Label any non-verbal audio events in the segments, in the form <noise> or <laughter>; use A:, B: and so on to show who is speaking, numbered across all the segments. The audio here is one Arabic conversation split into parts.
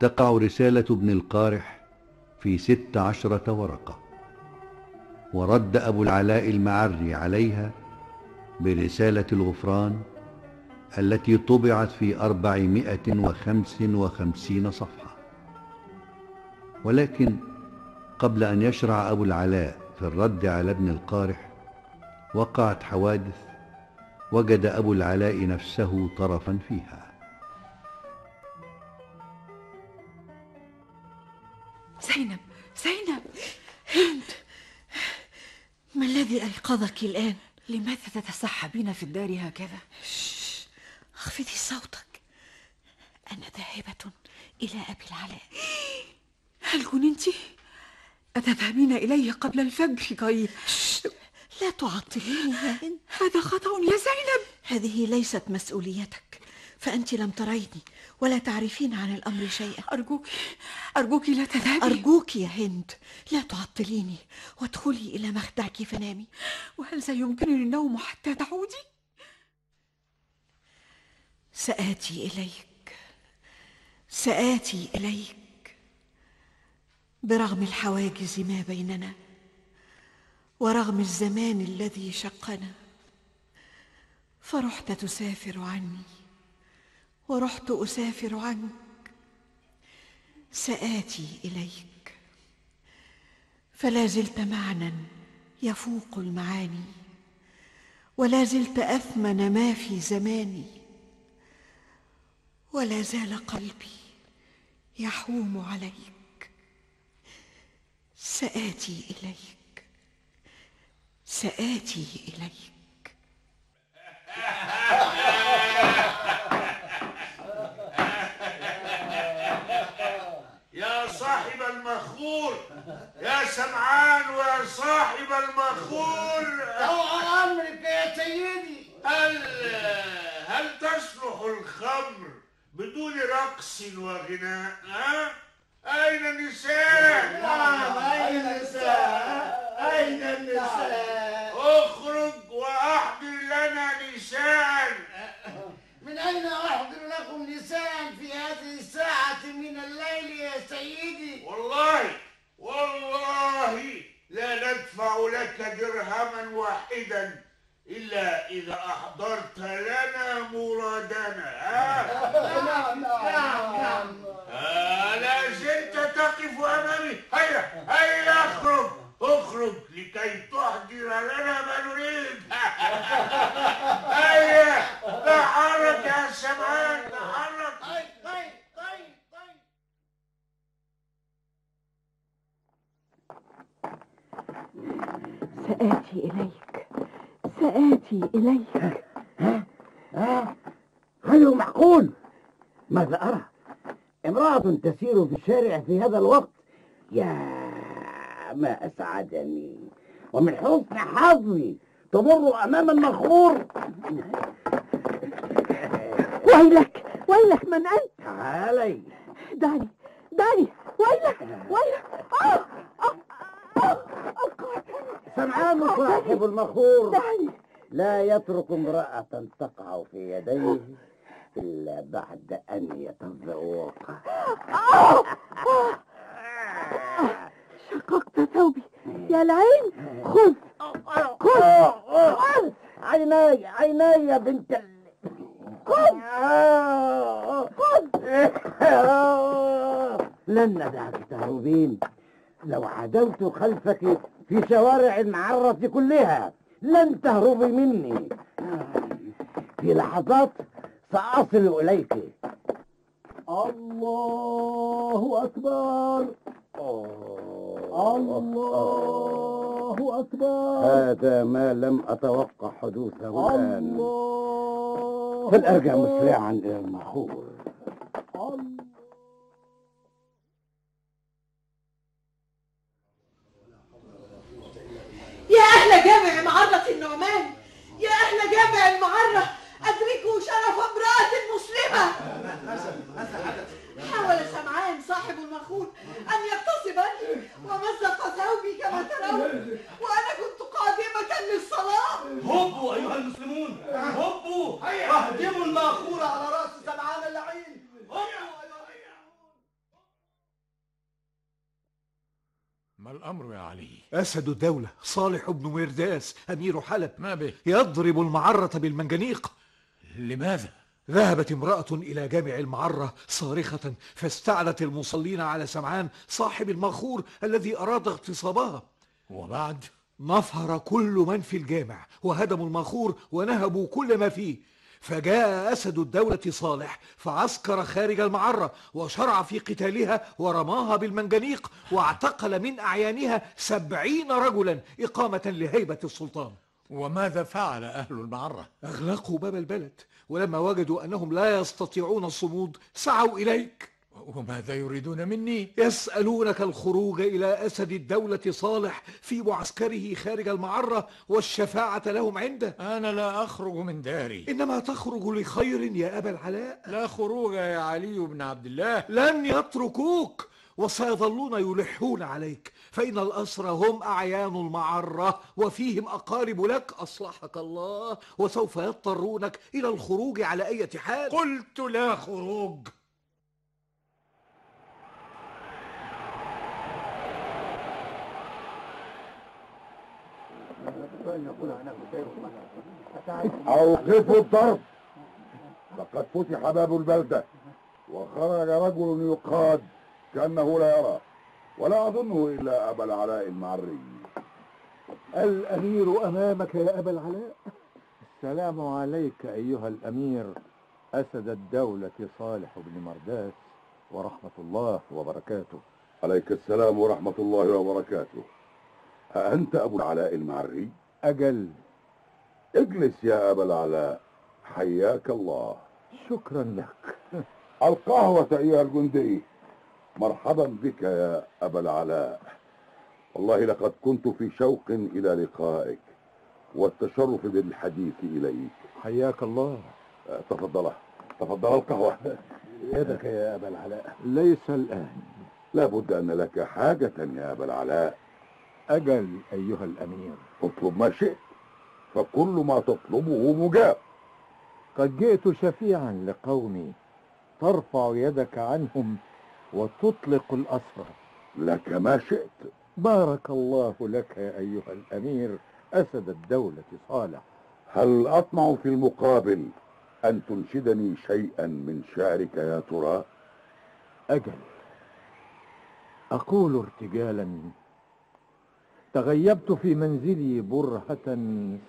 A: تقع رسالة ابن القارح في ست عشرة ورقة ورد أبو العلاء المعري عليها برسالة الغفران التي طبعت في أربعمائة وخمس وخمسين صفحة. ولكن قبل أن يشرع أبو العلاء في الرد على ابن القارح وقعت حوادث وجد أبو العلاء نفسه طرفا فيها.
B: زينب زينب.
C: هند ما الذي أيقظك الآن؟
B: لماذا تتسحبين في الدار هكذا؟
C: اخفضي صوتك. أنا ذاهبة إلى أبي العلاء.
B: هل جننت؟ أتذهبين إليه قبل الفجر كي
C: لا تعطليني يا هند
B: هذا خطأ يا زينب.
C: هذه ليست مسؤوليتك. فأنت لم تريني ولا تعرفين عن الأمر شيئا.
B: أرجوك أرجوك لا تذهبي.
C: أرجوك يا هند لا تعطليني وادخلي إلى مخدعك فنامي.
B: وهل سيمكنني النوم حتى تعودي؟
C: سآتي إليك سآتي إليك برغم الحواجز ما بيننا ورغم الزمان الذي شقنا. فرحت تسافر عني. ورحت أسافر عنك. سآتي إليك. فلا زلت معنى يفوق المعاني ولا زلت أثمن ما في زماني ولا زال قلبي يحوم عليك. سآتي إليك. سآتي إليك
D: يا صاحب المخور سمعان ويا صاحب المخور
E: طوع امرك يا سيدي
D: هل هل تصلح الخمر بدون رقص وغناء؟ ها؟ أين النساء؟
E: نعم أين النساء؟ أين النساء؟
D: أخرج وأحضر لنا نساء.
E: من أين أحضر لكم نساء في هذه الساعة من الليل يا سيدي؟
D: والله ندفع لك درهما واحدا إلا إذا أحضرت لنا مرادنا. ها؟
E: نعم نعم نعم.
D: لا زلت تقف أمامي.
C: سآتي إليك. سآتي إليك.
F: غير معقول؟ ماذا أرى؟ امرأة تسير في الشارع في هذا الوقت. يا ما أسعدني. ومن حسن حظي تمر أمام المخور
C: ويلك؟ ويلك من أنت؟
F: تعالي
C: دعني ويلك ويلك آه آه آه أوقعتني
F: سمعان صاحب المخور لا يترك امرأة تقع في يديه إلا بعد أن يتذوق
C: شققت ثوبي. يا العين خذ. خذ. خذ.
F: عيناي عيناي يا بنت ال...
C: خذ.
F: خذ. لن ندعك تهربين لو عدوت خلفك في شوارع المعرة كلها لن تهربي مني. في لحظات سأصل إليك. الله أكبر. الله أكبر. هذا ما لم أتوقع حدوثه الآن. فلأرجع مسرعا إلى المخور
C: يا أهل جامع معرة النعمان يا أهل جامع المعرة أدركوا شرف امرأة مسلمة. حاول سمعان صاحب المخون أن يغتصبني ومزق ثوبي كما ترون.
D: ما الأمر يا علي؟
G: أسد الدولة صالح بن مرداس أمير حلب.
D: ما به؟
G: يضرب المعرة بالمنجنيق.
D: لماذا؟
G: ذهبت امرأة إلى جامع المعرة صارخة فاستعلت المصلين على سمعان صاحب المغخور الذي أراد اغتصابها.
D: وبعد؟
G: نفر كل من في الجامع وهدموا المغخور ونهبوا كل ما فيه. فجاء أسد الدولة صالح فعسكر خارج المعرة وشرع في قتالها ورماها بالمنجنيق واعتقل من أعيانها سبعين رجلا إقامة لهيبة السلطان.
D: وماذا فعل أهل المعرة؟
G: أغلقوا باب البلد ولما وجدوا أنهم لا يستطيعون الصمود سعوا إليك.
D: وماذا يريدون مني؟
G: يسألونك الخروج إلى أسد الدولة صالح في معسكره خارج المعرة والشفاعة لهم عنده.
D: أنا لا أخرج من داري.
G: إنما تخرج لخير يا أبا العلاء.
D: لا خروج يا علي بن عبد الله.
G: لن يتركوك. وسيظلون يلحون عليك. فإن الأسرى هم أعيان المعرة وفيهم أقارب لك. أصلحك الله. وسوف يضطرونك إلى الخروج على أي حال؟
D: قلت لا خروج.
H: أوقفوا الضرب فقد فتح باب البلدة وخرج رجل يقاد كأنه لا يرى ولا أظنه إلا أبا العلاء المعري.
G: الأمير أمامك يا أبا العلاء؟
I: السلام عليك أيها الأمير. أسد الدولة صالح بن مرداس ورحمة الله وبركاته.
H: عليك السلام ورحمة الله وبركاته. أأنت أبو العلاء المعري؟
I: أجل.
H: اجلس يا أبا العلاء. حياك الله.
I: شكرا لك. <laughs>
H: القهوة أيها الجندي. مرحبا بك يا أبا العلاء. والله لقد كنت في شوق إلى لقائك والتشرف بالحديث إليك.
I: حياك الله.
H: أه، تفضل. تفضل القهوة. <laughs>
I: يدك يا أبا العلاء. ليس الآن.
H: لابد أن لك حاجة يا أبا العلاء.
I: أجل أيها الأمير.
H: اطلب ما شئت فكل ما تطلبه مجاب.
I: قد جئت شفيعا لقومي ترفع يدك عنهم وتطلق الأسرى
H: لك ما شئت.
I: بارك الله لك يا أيها الأمير. أسد الدولة صالح.
H: هل أطمع في المقابل أن تنشدني شيئا من شعرك يا ترى؟
I: أجل. أقول ارتجالا تغيبت في منزلي برهة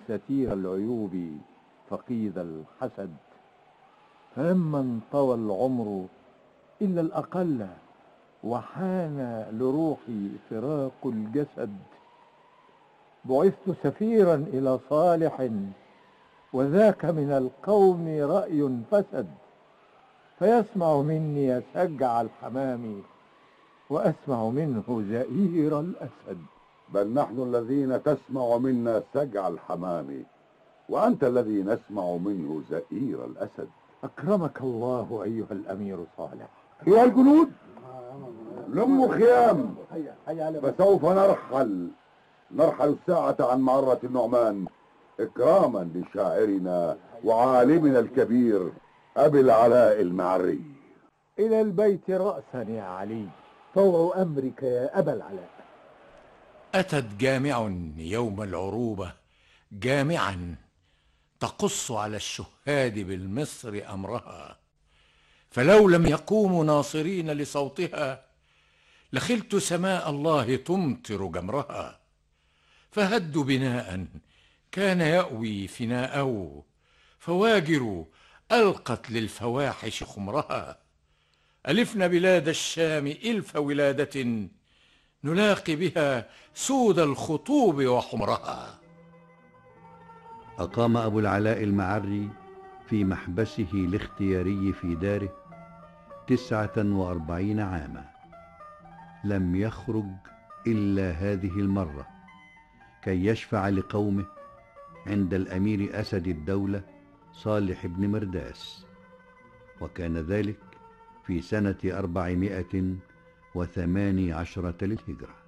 I: ستير العيوب فقيد الحسد. فلما انطوى العمر إلا الأقل وحان لروحي فراق الجسد. بعثت سفيرا إلى صالح وذاك من القوم رأي فسد. فيسمع مني سجع الحمام وأسمع منه زئير الأسد.
H: بل نحن الذين تسمع منا سجع الحمام وأنت الذي نسمع منه زئير الأسد.
I: أكرمك الله أيها الأمير صالح.
H: أيها الجنود لموا خيام. فسوف نرحل. نرحل الساعة عن معرة النعمان إكراما لشاعرنا وعالمنا الكبير أبي العلاء المعري.
I: إلى البيت رأسا يا علي طوع أمرك يا أبا العلاء.
D: أتت جامع يوم العروبة جامعا تقص على الشهاد بالمصر أمرها. فلو لم يقوموا ناصرين لصوتها لخلت سماء الله تمطر جمرها. فهدوا بناء كان يأوي فناءه فواجر ألقت للفواحش خمرها. ألفنا بلاد الشام إلف ولادة نلاقي بها سود الخطوب وحمرها.
A: أقام أبو العلاء المعري في محبسه الاختياري في داره تسعة وأربعين عاما. لم يخرج إلا هذه المرة كي يشفع لقومه عند الأمير أسد الدولة صالح بن مرداس. وكان ذلك في سنة أربعمائة وثماني عشرة للهجرة.